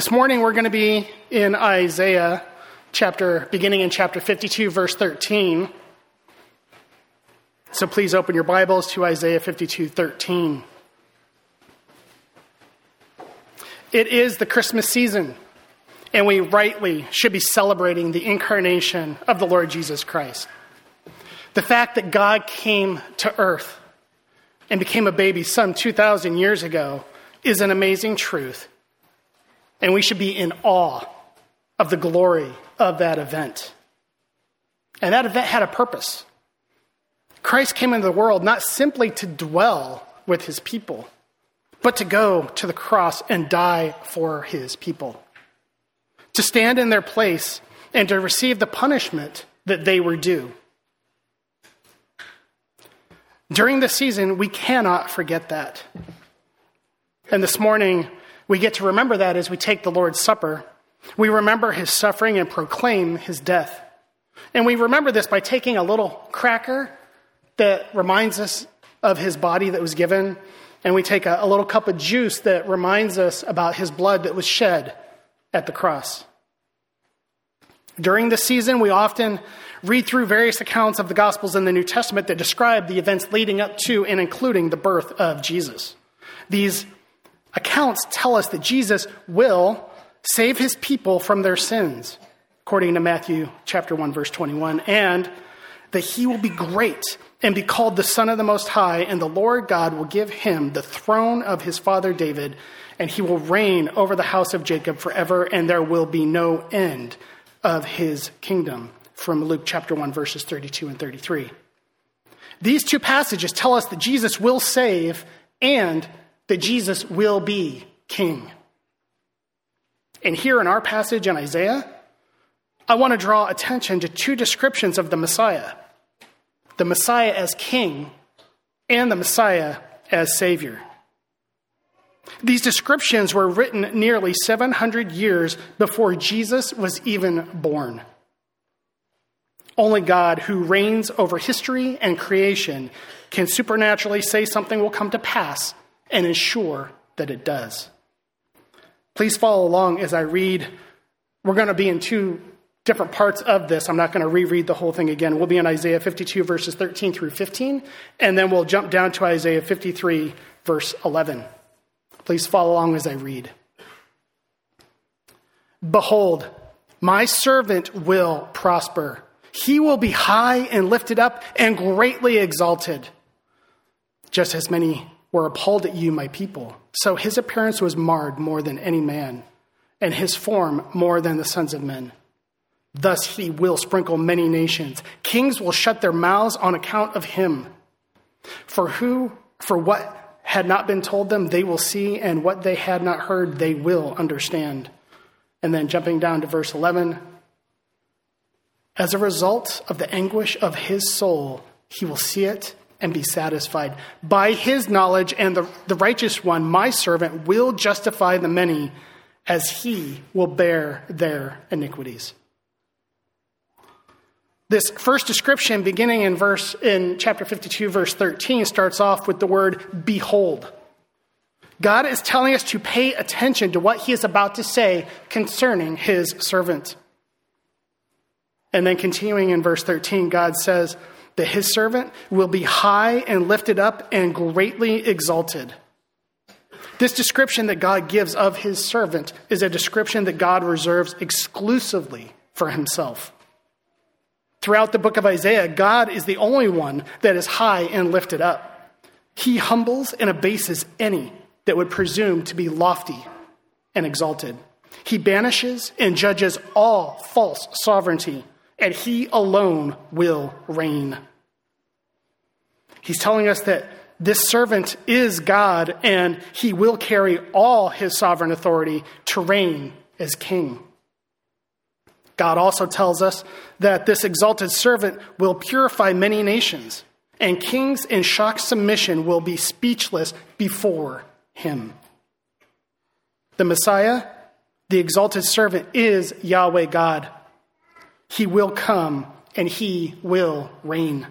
This morning we're going to be in Isaiah chapter beginning in chapter 52 verse 13. So please open your Bibles to Isaiah 52:13. It is the Christmas season, and we rightly should be celebrating the incarnation of the Lord Jesus Christ. The fact that God came to earth and became a baby some 2,000 years ago is an amazing truth. And we should be in awe of the glory of that event. And that event had a purpose. Christ came into the world not simply to dwell with his people, but to go to the cross and die for his people, to stand in their place and to receive the punishment that they were due. During the season, we cannot forget that. And this morning, we get to remember that as we take the Lord's Supper. We remember his suffering and proclaim his death. And we remember this by taking a little cracker that reminds us of his body that was given, and we take a, a little cup of juice that reminds us about his blood that was shed at the cross. During this season, we often read through various accounts of the Gospels in the New Testament that describe the events leading up to and including the birth of Jesus. These accounts tell us that Jesus will save his people from their sins, according to Matthew chapter 1 verse 21, and that he will be great and be called the Son of the Most High, and the Lord God will give him the throne of his father David, and he will reign over the house of Jacob forever, and there will be no end of his kingdom. From Luke chapter 1, verses 32 and 33. These two passages tell us that Jesus will save and that Jesus will be king. And here in our passage in Isaiah, I want to draw attention to two descriptions of the Messiah the Messiah as king and the Messiah as savior. These descriptions were written nearly 700 years before Jesus was even born. Only God, who reigns over history and creation, can supernaturally say something will come to pass and ensure that it does. Please follow along as I read. We're going to be in two different parts of this. I'm not going to reread the whole thing again. We'll be in Isaiah 52, verses 13 through 15, and then we'll jump down to Isaiah 53, verse 11. Please follow along as I read. Behold, my servant will prosper. He will be high and lifted up and greatly exalted. Just as many were appalled at you, my people, so his appearance was marred more than any man, and his form more than the sons of men. Thus he will sprinkle many nations. Kings will shut their mouths on account of him. For who, for what had not been told them, they will see, and what they had not heard, they will understand. And then jumping down to verse 11. As a result of the anguish of his soul, he will see it and be satisfied. By his knowledge and the, the righteous one, my servant will justify the many as he will bear their iniquities. This first description, beginning in verse in chapter 52, verse 13, starts off with the word behold. God is telling us to pay attention to what he is about to say concerning his servant. And then continuing in verse 13, God says that his servant will be high and lifted up and greatly exalted. This description that God gives of his servant is a description that God reserves exclusively for himself. Throughout the book of Isaiah, God is the only one that is high and lifted up. He humbles and abases any that would presume to be lofty and exalted. He banishes and judges all false sovereignty, and he alone will reign. He's telling us that this servant is God, and he will carry all his sovereign authority to reign as king. God also tells us that this exalted servant will purify many nations, and kings in shocked submission will be speechless before him. The Messiah, the exalted servant, is Yahweh God. He will come and he will reign.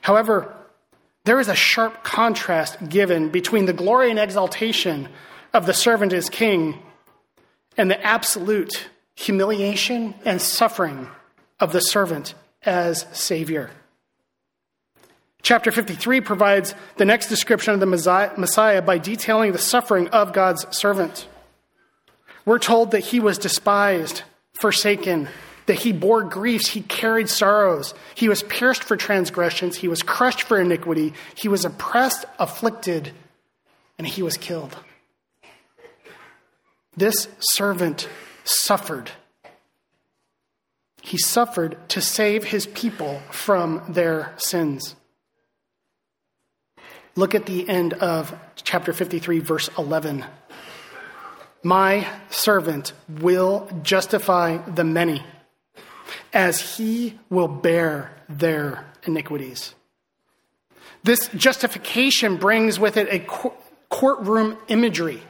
However, there is a sharp contrast given between the glory and exaltation of the servant as king and the absolute humiliation and suffering of the servant as Savior. Chapter 53 provides the next description of the Messiah by detailing the suffering of God's servant. We're told that he was despised, forsaken, that he bore griefs, he carried sorrows, he was pierced for transgressions, he was crushed for iniquity, he was oppressed, afflicted, and he was killed. This servant suffered. He suffered to save his people from their sins. Look at the end of chapter 53, verse 11. My servant will justify the many, as he will bear their iniquities. This justification brings with it a courtroom imagery.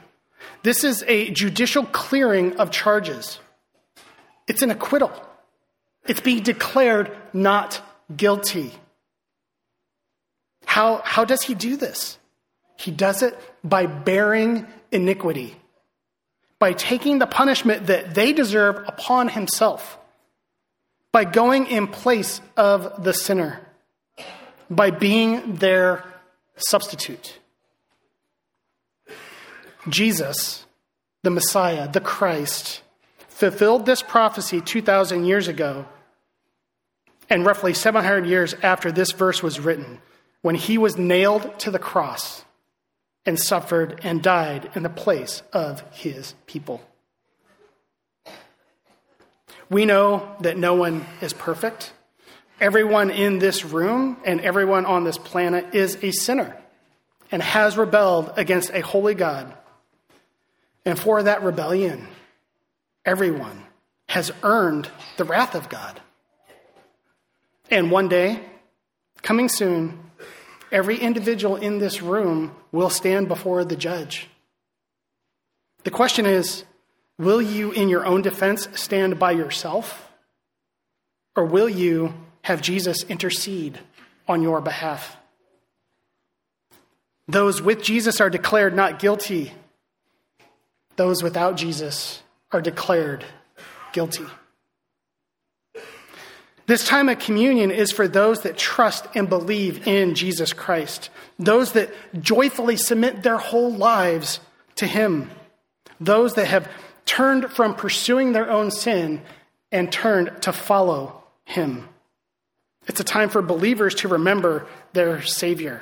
This is a judicial clearing of charges. It's an acquittal. It's being declared not guilty. How, how does he do this? He does it by bearing iniquity, by taking the punishment that they deserve upon himself, by going in place of the sinner, by being their substitute. Jesus, the Messiah, the Christ, fulfilled this prophecy 2,000 years ago and roughly 700 years after this verse was written when he was nailed to the cross and suffered and died in the place of his people. We know that no one is perfect. Everyone in this room and everyone on this planet is a sinner and has rebelled against a holy God. And for that rebellion, everyone has earned the wrath of God. And one day, coming soon, Every individual in this room will stand before the judge. The question is will you, in your own defense, stand by yourself? Or will you have Jesus intercede on your behalf? Those with Jesus are declared not guilty. Those without Jesus are declared guilty. This time of communion is for those that trust and believe in Jesus Christ, those that joyfully submit their whole lives to Him, those that have turned from pursuing their own sin and turned to follow Him. It's a time for believers to remember their Savior.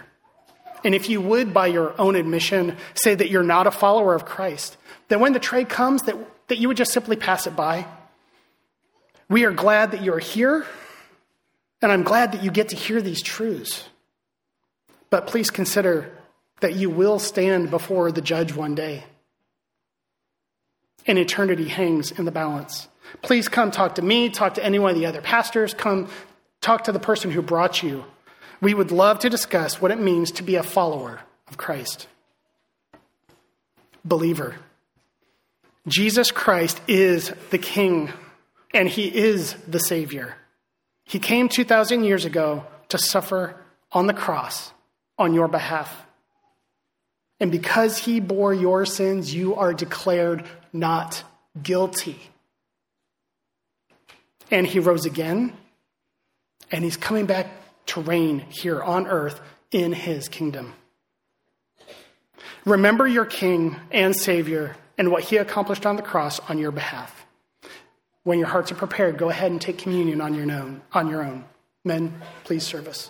And if you would, by your own admission, say that you're not a follower of Christ, then when the tray comes, that, that you would just simply pass it by we are glad that you're here, and I'm glad that you get to hear these truths. But please consider that you will stand before the judge one day. And eternity hangs in the balance. Please come talk to me, talk to any one of the other pastors, come talk to the person who brought you. We would love to discuss what it means to be a follower of Christ. Believer, Jesus Christ is the King and he is the Savior. He came 2,000 years ago to suffer on the cross on your behalf. And because he bore your sins, you are declared not guilty. And he rose again, and he's coming back to reign here on earth in his kingdom. Remember your King and Savior and what he accomplished on the cross on your behalf. When your hearts are prepared, go ahead and take communion on your own. On your own. Men, please serve us.